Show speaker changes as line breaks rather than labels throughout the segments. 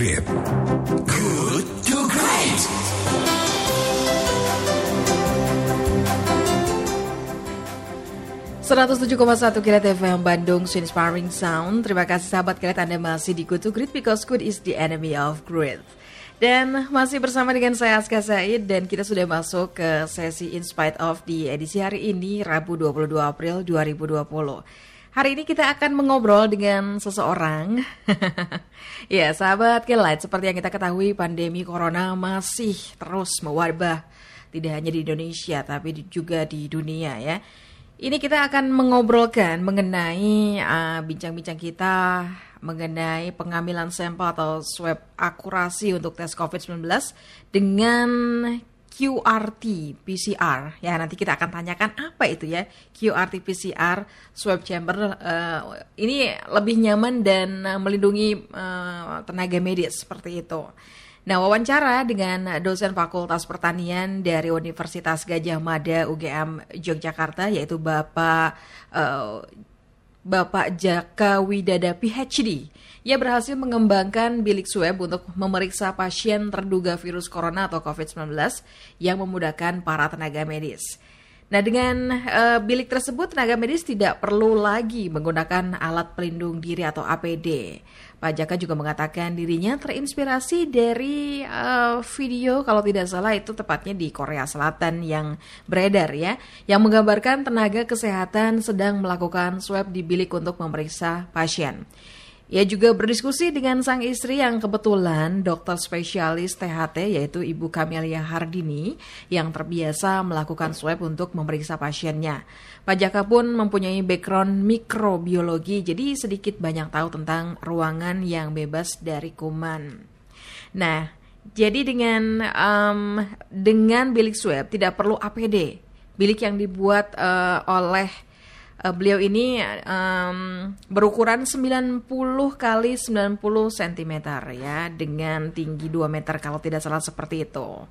Great. Good to Great.
satu Kilat FM Bandung Inspiring Sound. Terima kasih sahabat Kilat Anda masih di Good to Great because good is the enemy of great. Dan masih bersama dengan saya Aska Said dan kita sudah masuk ke sesi In Spite of di edisi hari ini Rabu 22 April 2020. Hari ini kita akan mengobrol dengan seseorang. ya, sahabat Kilat, seperti yang kita ketahui pandemi corona masih terus mewabah tidak hanya di Indonesia tapi juga di dunia ya. Ini kita akan mengobrolkan mengenai uh, bincang-bincang uh, kita mengenai pengambilan sampel atau swab akurasi untuk tes COVID-19 dengan QRT PCR. Ya, nanti kita akan tanyakan apa itu ya QRT PCR swab chamber. Uh, ini lebih nyaman dan uh, melindungi uh, tenaga medis seperti itu. Nah, wawancara dengan dosen Fakultas Pertanian dari Universitas Gajah Mada UGM Yogyakarta yaitu Bapak uh, Bapak Jaka Widada PhD. Ia berhasil mengembangkan bilik swab untuk memeriksa pasien terduga virus corona atau COVID-19 yang memudahkan para tenaga medis. Nah, dengan uh, bilik tersebut tenaga medis tidak perlu lagi menggunakan alat pelindung diri atau APD. Pak Jaka juga mengatakan dirinya terinspirasi dari uh, video kalau tidak salah itu tepatnya di Korea Selatan yang beredar ya, yang menggambarkan tenaga kesehatan sedang melakukan swab di bilik untuk memeriksa pasien. Ia juga berdiskusi dengan sang istri yang kebetulan dokter spesialis THT yaitu Ibu Kamelia Hardini yang terbiasa melakukan swab untuk memeriksa pasiennya. Pak Jaka pun mempunyai background mikrobiologi jadi sedikit banyak tahu tentang ruangan yang bebas dari kuman. Nah, jadi dengan um, dengan bilik swab tidak perlu APD. Bilik yang dibuat uh, oleh uh, beliau ini um, berukuran 90 kali 90 cm ya dengan tinggi 2 meter kalau tidak salah seperti itu.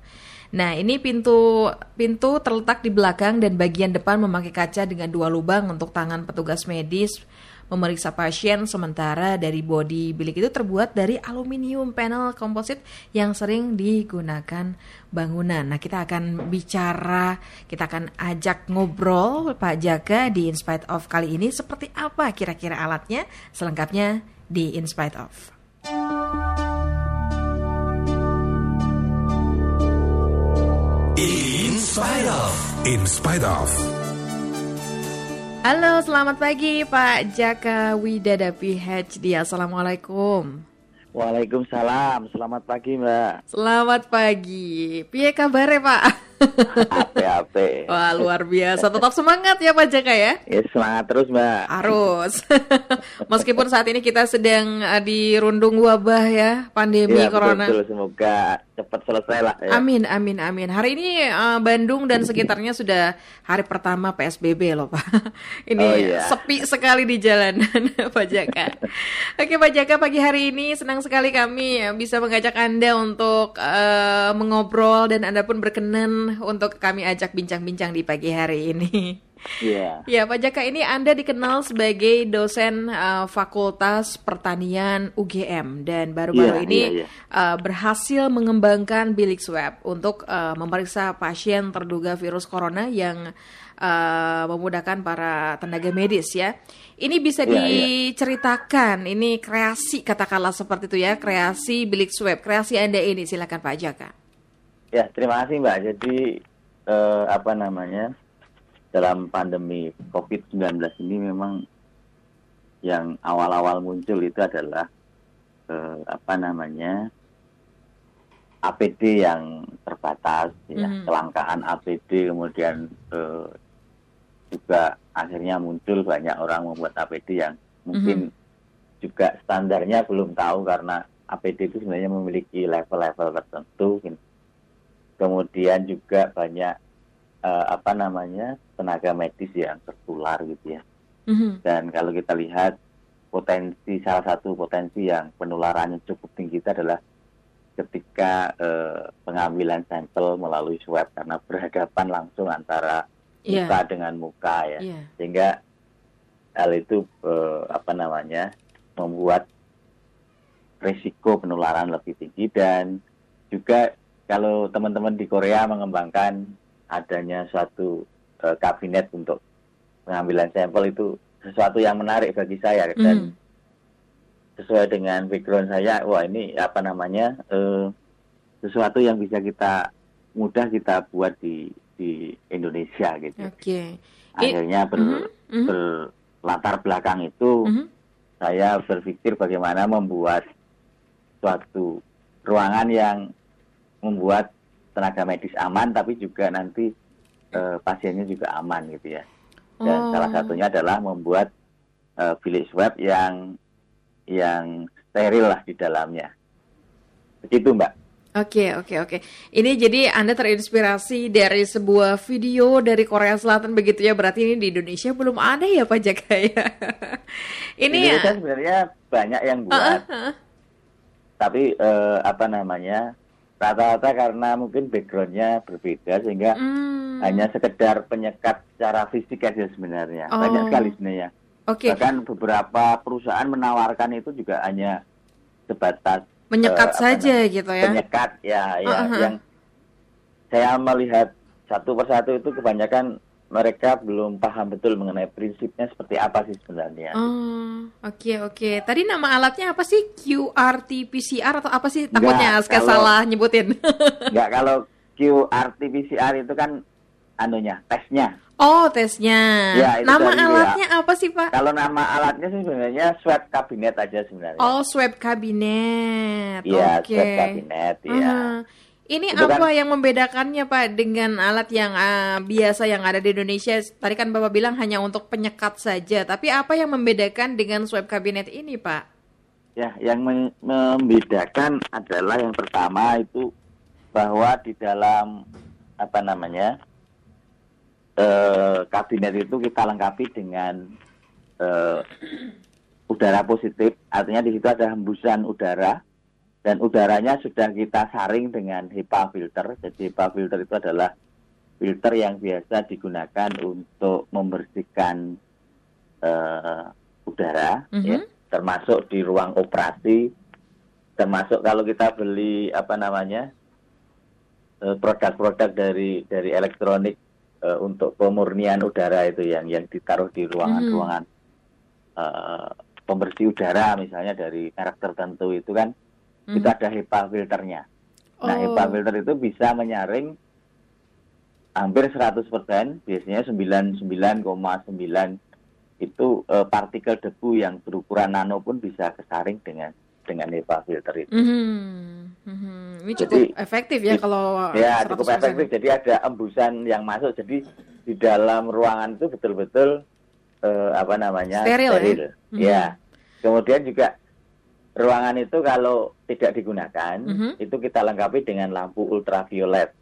Nah, ini pintu pintu terletak di belakang dan bagian depan memakai kaca dengan dua lubang untuk tangan petugas medis memeriksa pasien sementara dari bodi bilik itu terbuat dari aluminium panel komposit yang sering digunakan bangunan. Nah, kita akan bicara, kita akan ajak ngobrol Pak Jaka di In Spite of kali ini seperti apa kira-kira alatnya selengkapnya di In Spite of.
In Spite of. In Spite of.
Halo, selamat pagi Pak Jaka Widada PhD. Assalamualaikum.
Waalaikumsalam. Selamat pagi, Mbak.
Selamat pagi. Piye kabare, Pak?
Ape-ape.
Wah luar biasa. Tetap semangat ya Pak Jaka ya.
Ya semangat terus Mbak.
Harus. Meskipun saat ini kita sedang uh, dirundung wabah ya pandemi
ya,
corona.
Betul, semoga cepat selesai lah.
Ya. Amin amin amin. Hari ini uh, Bandung dan sekitarnya sudah hari pertama PSBB loh Pak. ini oh, iya. sepi sekali di jalanan Pak Jaka. Oke Pak Jaka pagi hari ini senang sekali kami bisa mengajak Anda untuk uh, mengobrol dan Anda pun berkenan untuk kami ajak bincang-bincang di pagi hari ini.
Iya.
Yeah. Ya, Pak Jaka ini Anda dikenal sebagai dosen uh, Fakultas Pertanian UGM dan baru-baru yeah, ini yeah, yeah. Uh, berhasil mengembangkan bilik swab untuk uh, memeriksa pasien terduga virus corona yang uh, memudahkan para tenaga medis ya. Ini bisa yeah, iya. diceritakan, yeah. ini kreasi katakanlah seperti itu ya, kreasi bilik swab, kreasi Anda ini silakan Pak Jaka.
Ya, terima kasih Mbak. Jadi eh, apa namanya dalam pandemi COVID-19 ini memang yang awal-awal muncul itu adalah eh, apa namanya APD yang terbatas, ya, mm. kelangkaan APD, kemudian eh, juga akhirnya muncul banyak orang membuat APD yang mungkin mm. juga standarnya belum tahu karena APD itu sebenarnya memiliki level-level tertentu. Gitu kemudian juga banyak uh, apa namanya tenaga medis yang tertular gitu ya. Mm-hmm. Dan kalau kita lihat potensi salah satu potensi yang penularannya cukup tinggi itu adalah ketika uh, pengambilan sampel melalui swab karena berhadapan langsung antara yeah. muka dengan muka ya, yeah. sehingga hal itu uh, apa namanya membuat risiko penularan lebih tinggi dan juga kalau teman-teman di Korea mengembangkan adanya suatu uh, kabinet untuk pengambilan sampel itu sesuatu yang menarik bagi saya dan
Mhm.
sesuai dengan background saya wah ini apa namanya uh, sesuatu yang bisa kita mudah kita buat di di Indonesia gitu
Oke. I-
akhirnya ber,
Mhm, mhm,
berlatar belakang itu
mhm.
saya berpikir bagaimana membuat suatu ruangan yang membuat tenaga medis aman tapi juga nanti eh, pasiennya juga aman gitu ya. Dan
Oh.
salah satunya adalah membuat eh, bilik swab yang yang steril lah di dalamnya. Begitu Mbak.
Oke, oke, oke. Ini jadi Anda terinspirasi dari sebuah video dari Korea Selatan begitu ya. Berarti ini di Indonesia belum ada ya Pak Jaka ya. ini
Indonesia sebenarnya banyak yang buat,
ah, ah.
tapi eh, apa namanya rata-rata karena mungkin backgroundnya berbeda sehingga
Hmm,
hanya sekedar penyekat secara fisik aja sebenarnya
Oh.
banyak sekali sebenarnya
Oke,
bahkan beberapa perusahaan menawarkan itu juga hanya sebatas
menyekat
apa
saja gitu ya.
penyekat ya ya
Uh-huh.
yang saya melihat satu persatu itu kebanyakan mereka belum paham betul mengenai prinsipnya seperti apa sih sebenarnya
Oh, oke oke. Tadi nama alatnya apa sih? QRT PCR atau apa sih? Takutnya
kalau-
salah nyebutin.
nggak kalau QRT PCR itu kan anunya tesnya
oh, tesnya.
Ya, itu
nama alatnya apa sih, Pak?
kalau nama alatnya sih sebenarnya swab kabinet aja sebenarnya
Oh, swab kabinet.
Iya,
Oke.
swab kabinet ya
Aha. Ini
Itu
apa
kan-
yang membedakannya Pak dengan alat yang ah, biasa yang ada di Indonesia? Tadi kan Bapak bilang hanya untuk penyekat saja, tapi apa yang membedakan dengan swab kabinet ini Pak?
Ya, yang membedakan adalah yang pertama itu bahwa di dalam apa namanya eh, kabinet itu kita lengkapi dengan eh, udara positif, artinya di situ ada hembusan udara dan udaranya sudah kita saring dengan HEPA filter. Jadi HEPA filter itu adalah filter yang biasa digunakan untuk membersihkan eh, udara,
Mhm.
ya termasuk di ruang operasi, termasuk kalau kita beli apa namanya eh, produk-produk dari dari elektronik eh, untuk pemurnian udara itu yang yang ditaruh di ruangan-ruangan eh, pembersih udara misalnya dari merek tertentu itu kan
Mhm.
itu ada HEPA filternya. Nah,
Oh.
HEPA filter itu bisa menyaring hampir 100%, biasanya 99,9 itu eh, partikel debu yang berukuran nano pun bisa kesaring dengan dengan HEPA filter itu.
Mhm, mhm. Ini cukup
Jadi,
efektif ya kalau
Ya,
100%.
cukup efektif. Jadi ada embusan yang masuk. Jadi di dalam ruangan itu betul-betul eh, apa namanya
Steril ya? Mhm.
Ya. Kemudian juga ruangan itu kalau tidak digunakan,
Mhm.
itu kita lengkapi dengan lampu ultraviolet.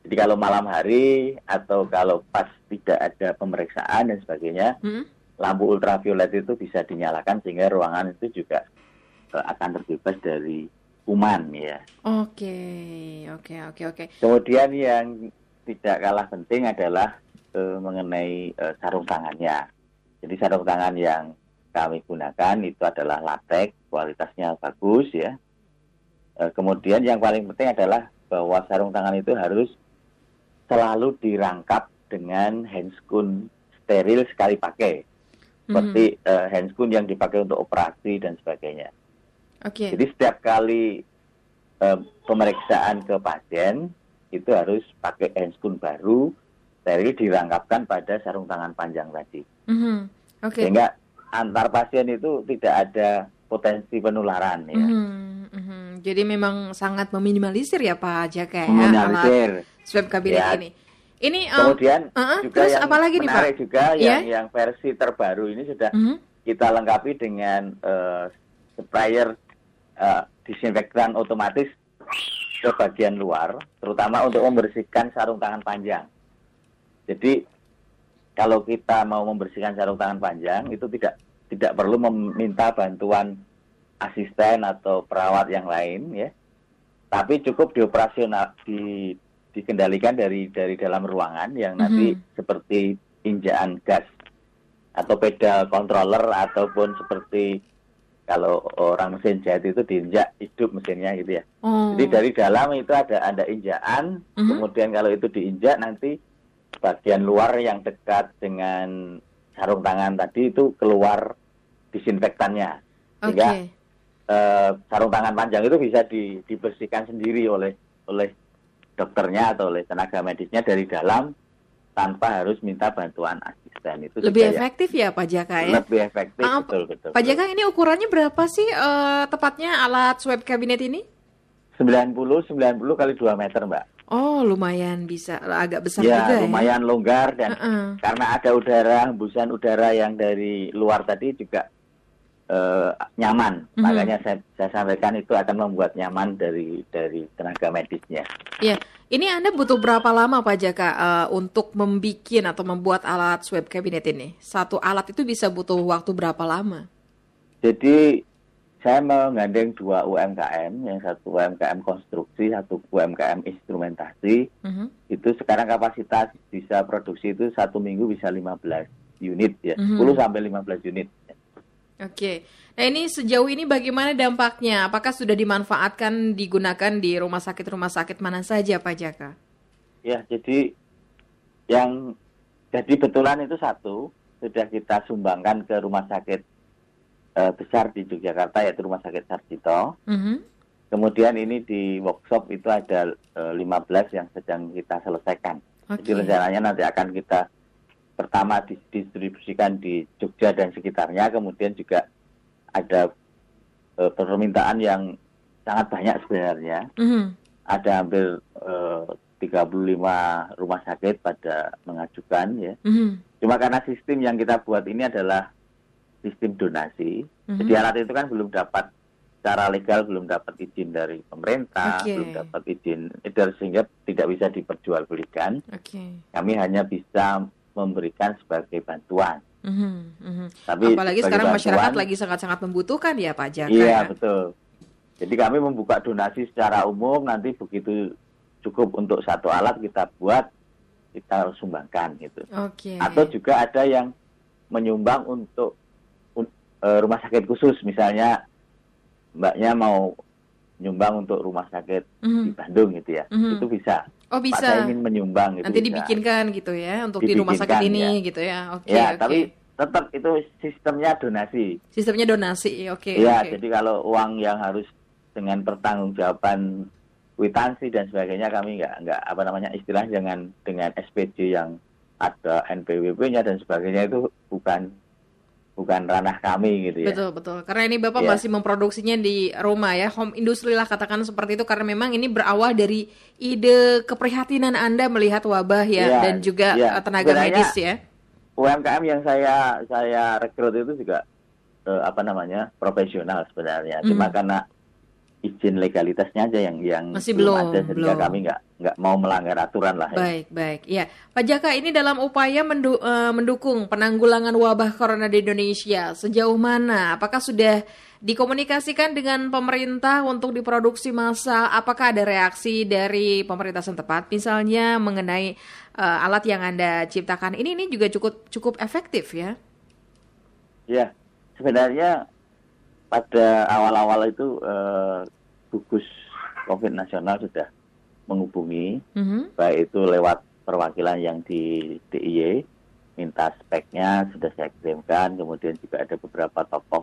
Jadi kalau malam hari atau kalau pas tidak ada pemeriksaan dan sebagainya,
Mhm.
lampu ultraviolet itu bisa dinyalakan sehingga ruangan itu juga eh, akan terbebas dari kuman ya.
Oke, oke, oke, oke.
Kemudian yang tidak kalah penting adalah eh, mengenai eh, sarung tangannya. Jadi sarung tangan yang kami gunakan itu adalah latex, kualitasnya bagus ya. Eh, kemudian yang paling penting adalah bahwa sarung tangan itu harus selalu dirangkap dengan handscoon steril sekali pakai. Seperti eh, handscoon yang dipakai untuk operasi dan sebagainya.
Oke.
Jadi setiap kali eh, pemeriksaan ke pasien itu harus pakai handscoon baru, steril dirangkapkan pada sarung tangan panjang tadi.
Mhm. Oke.
Sehingga antar pasien itu tidak ada potensi penularan ya.
Mhm, mhm. Jadi memang sangat meminimalisir ya Pak Jaka ya alat
Meminimalisir.
swab kabinet
Ya.
ini. Ini em,
Kemudian
uh-uh,
juga
terus
yang
apa lagi nih, Pak?
juga
Iya.
yang yang versi terbaru ini sudah
mhm.
kita lengkapi dengan eh, sprayer eh, disinfektan otomatis ke bagian luar, terutama untuk membersihkan sarung tangan panjang. Jadi kalau kita mau membersihkan sarung tangan panjang itu tidak tidak perlu meminta bantuan asisten atau perawat yang lain ya. Tapi cukup dioperasional di dikendalikan dari dari dalam ruangan yang nanti
Mhm.
seperti injaan gas atau pedal controller ataupun seperti kalau orang mesin jahit itu diinjak hidup mesinnya gitu ya.
Oh.
Jadi dari dalam itu ada ada injakan,
Mhm.
kemudian kalau itu diinjak nanti bagian luar yang dekat dengan sarung tangan tadi itu keluar disinfektannya.
Oke.
Sehingga eh, sarung tangan panjang itu bisa di- dibersihkan sendiri oleh oleh dokternya atau oleh tenaga medisnya dari dalam tanpa harus minta bantuan asisten itu
Lebih
ya
efektif ya Pak Jaka ya?
lebih efektif
Ah,
betul betul.
Pak Jaka ini ukurannya berapa sih eh, tepatnya alat swab cabinet ini?
90 90 kali 2 meter, Mbak.
Oh lumayan bisa agak besar
ya,
juga
lumayan longgar
ya.
dan
Heeh.
karena ada udara hembusan udara yang dari luar tadi juga eh, nyaman.
Mhm.
Makanya saya, saya sampaikan itu akan membuat nyaman dari dari tenaga medisnya.
Iya, ini Anda butuh berapa lama Pak Jaka eh, untuk membikin atau membuat alat swab cabinet ini? Satu alat itu bisa butuh waktu berapa lama?
Jadi saya menggandeng dua UMKM, yang satu UMKM konstruksi, satu UMKM instrumentasi.
Mhm.
Itu sekarang kapasitas bisa produksi itu satu minggu bisa 15 unit ya,
Mhm.
10 sampai 15 unit.
Oke, nah ini sejauh ini bagaimana dampaknya? Apakah sudah dimanfaatkan digunakan di rumah sakit-rumah sakit mana saja Pak Jaka?
Ya, jadi yang jadi betulan itu satu sudah kita sumbangkan ke rumah sakit eh, besar di Yogyakarta yaitu Rumah Sakit Sarjito.
Mhm.
Kemudian ini di workshop itu ada eh, 15 yang sedang kita selesaikan.
Oke.
Jadi rencananya nanti akan kita pertama didistribusikan di Jogja dan sekitarnya, kemudian juga ada eh, permintaan yang sangat banyak sebenarnya.
Mhm.
Ada hampir eh, 35 rumah sakit pada mengajukan ya.
Mhm.
Cuma karena sistem yang kita buat ini adalah sistem donasi.
Mhm.
Jadi alat itu kan belum dapat secara legal belum dapat izin dari pemerintah,
Oke.
belum dapat izin edar sehingga tidak bisa diperjualbelikan.
Oke.
Kami hanya bisa memberikan sebagai bantuan.
Mhm. Mhm.
Tapi
Apalagi sekarang masyarakat
bantuan-
lagi sangat-sangat membutuhkan ya Pak Jaka.
Iya,
ya?
betul. Jadi kami membuka donasi secara umum nanti begitu cukup untuk satu alat kita buat kita sumbangkan gitu.
Oke.
Atau juga ada yang menyumbang untuk eh, rumah sakit khusus misalnya mbaknya mau nyumbang untuk rumah sakit
Mhm.
di Bandung gitu ya.
Mhm.
Itu bisa.
Oh
Pak saya
bisa.
ingin menyumbang gitu.
Nanti
bisa.
dibikinkan gitu ya untuk di rumah sakit ini
ya.
gitu ya. Oke.
Ya,
oke.
tapi tetap itu sistemnya donasi.
sistemnya donasi. Oke.
Iya,
oke.
jadi kalau uang yang harus dengan pertanggungjawaban kwitansi dan sebagainya kami nggak nggak apa namanya istilah dengan dengan SPJ yang ada NPWP-nya dan sebagainya itu bukan bukan ranah kami gitu ya.
Betul betul. Karena ini Bapak
Iya.
masih memproduksinya di rumah ya, home industry lah katakan seperti itu karena memang ini berawal dari ide keprihatinan Anda melihat wabah ya
Iya,
dan juga
iya.
eh, tenaga
Sebenarnya-
medis ya.
UMKM yang saya saya rekrut itu juga eh, apa namanya profesional sebenarnya. Cuma
Mhm.
karena izin legalitasnya aja yang yang
Masih belum,
ada sehingga
belum.
kami nggak nggak mau melanggar aturan lah. ya.
Baik, baik. Ya, Pak Jaka ini dalam upaya mendu- eh, mendukung penanggulangan wabah corona di Indonesia sejauh mana? Apakah sudah dikomunikasikan dengan pemerintah untuk diproduksi massal? Apakah ada reaksi dari pemerintah setempat misalnya mengenai eh, alat yang Anda ciptakan ini ini juga cukup cukup efektif ya?
Ya, sebenarnya pada awal-awal itu eh, gugus COVID nasional sudah menghubungi,
Mhm.
baik itu lewat perwakilan yang di DIY, minta speknya sudah saya kirimkan, kemudian juga ada beberapa tokoh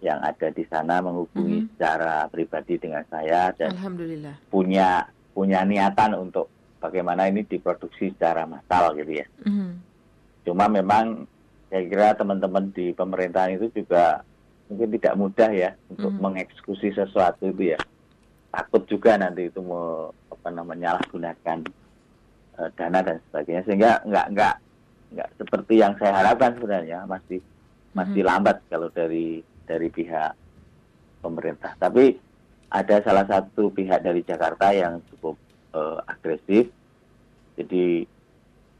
yang ada di sana menghubungi
Mhm.
secara pribadi dengan saya dan
Alhamdulillah.
punya punya niatan untuk bagaimana ini diproduksi secara massal gitu ya.
Mhm.
Cuma memang saya kira teman-teman di pemerintahan itu juga mungkin tidak mudah ya untuk
Mhm.
mengeksekusi sesuatu itu ya. Takut juga nanti itu mau apa namanya menyalahgunakan eh, dana dan sebagainya sehingga nggak nggak nggak seperti yang saya harapkan sebenarnya masih masih
Mhm.
lambat kalau dari dari pihak pemerintah. Tapi ada salah satu pihak dari Jakarta yang cukup eh, agresif. Jadi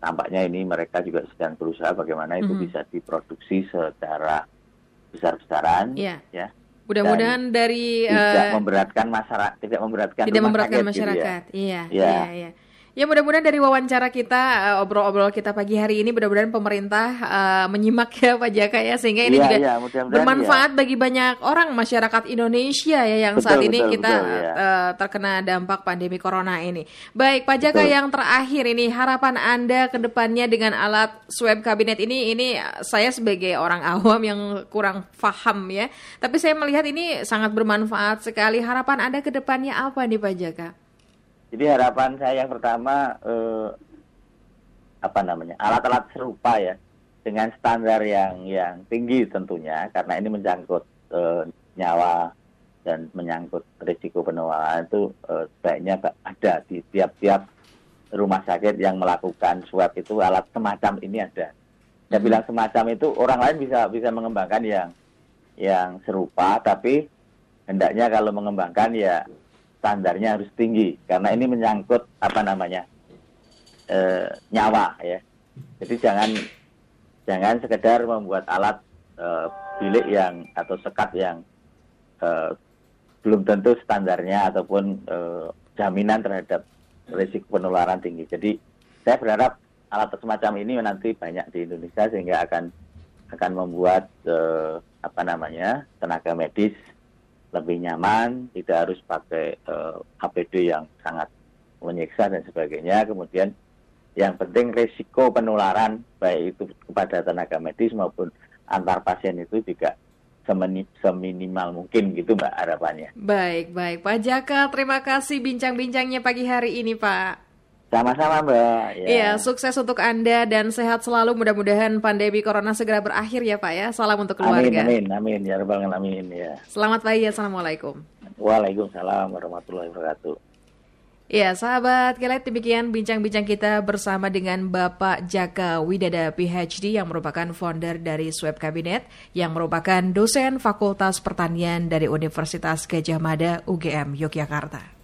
tampaknya ini mereka juga sedang berusaha bagaimana itu
Mhm.
bisa diproduksi secara besar-besaran
Iya.
ya.
Mudah-mudahan dari
Tidak
eh,
memberatkan masyarakat, tidak memberatkan
tidak memberatkan
gitu ya.
masyarakat. Iya,
Iya.
iya, iya. Ya mudah-mudahan dari wawancara kita uh, obrol-obrol kita pagi hari ini mudah-mudahan pemerintah uh, menyimak ya Pak Jaka ya sehingga ini
Iya,
juga
mudah-mudahan
bermanfaat bagi banyak orang masyarakat Indonesia ya yang
Betul,
saat ini
betul,
kita
betul, ya.
uh, terkena dampak pandemi corona ini. Baik Pak Jaka
Betul.
yang terakhir ini harapan Anda ke depannya dengan alat swab kabinet ini ini saya sebagai orang awam yang kurang paham ya. Tapi saya melihat ini sangat bermanfaat sekali. Harapan Anda ke depannya apa nih Pak Jaka?
Jadi harapan saya yang pertama eh, apa namanya alat-alat serupa ya dengan standar yang yang tinggi tentunya karena ini menyangkut eh, nyawa dan menyangkut risiko penularan itu eh, sebaiknya ada di tiap-tiap rumah sakit yang melakukan swab itu alat semacam ini ada. Saya
Mhm.
bilang semacam itu orang lain bisa bisa mengembangkan yang yang serupa tapi hendaknya kalau mengembangkan ya standarnya harus tinggi karena ini menyangkut apa namanya eh, nyawa ya. Jadi jangan jangan sekedar membuat alat eh, bilik yang atau sekat yang eh, belum tentu standarnya ataupun eh, jaminan terhadap risiko penularan tinggi. Jadi saya berharap alat semacam ini nanti banyak di Indonesia sehingga akan akan membuat eh, apa namanya tenaga medis lebih nyaman, tidak harus pakai eh, APD yang sangat menyiksa dan sebagainya. Kemudian yang penting risiko penularan baik itu kepada tenaga medis maupun antar pasien itu juga semini- seminimal mungkin gitu mbak harapannya.
Baik, baik. Pak Jaka, terima kasih bincang-bincangnya pagi hari ini, Pak.
Sama-sama mbak. Ya.
Iya, sukses untuk Anda dan sehat selalu. Mudah-mudahan pandemi corona segera berakhir ya, Pak ya. Salam untuk
Amin,
keluarga.
amin, amin, ya rabbal alamin ya.
Selamat pagi, Assalamualaikum.
Waalaikumsalam warahmatullahi wabarakatuh.
Ya, sahabat Kelet, demikian bincang-bincang kita bersama dengan Bapak Jaka Widada PhD yang merupakan founder dari Swab Kabinet, yang merupakan dosen Fakultas Pertanian dari Universitas Gajah Mada UGM Yogyakarta.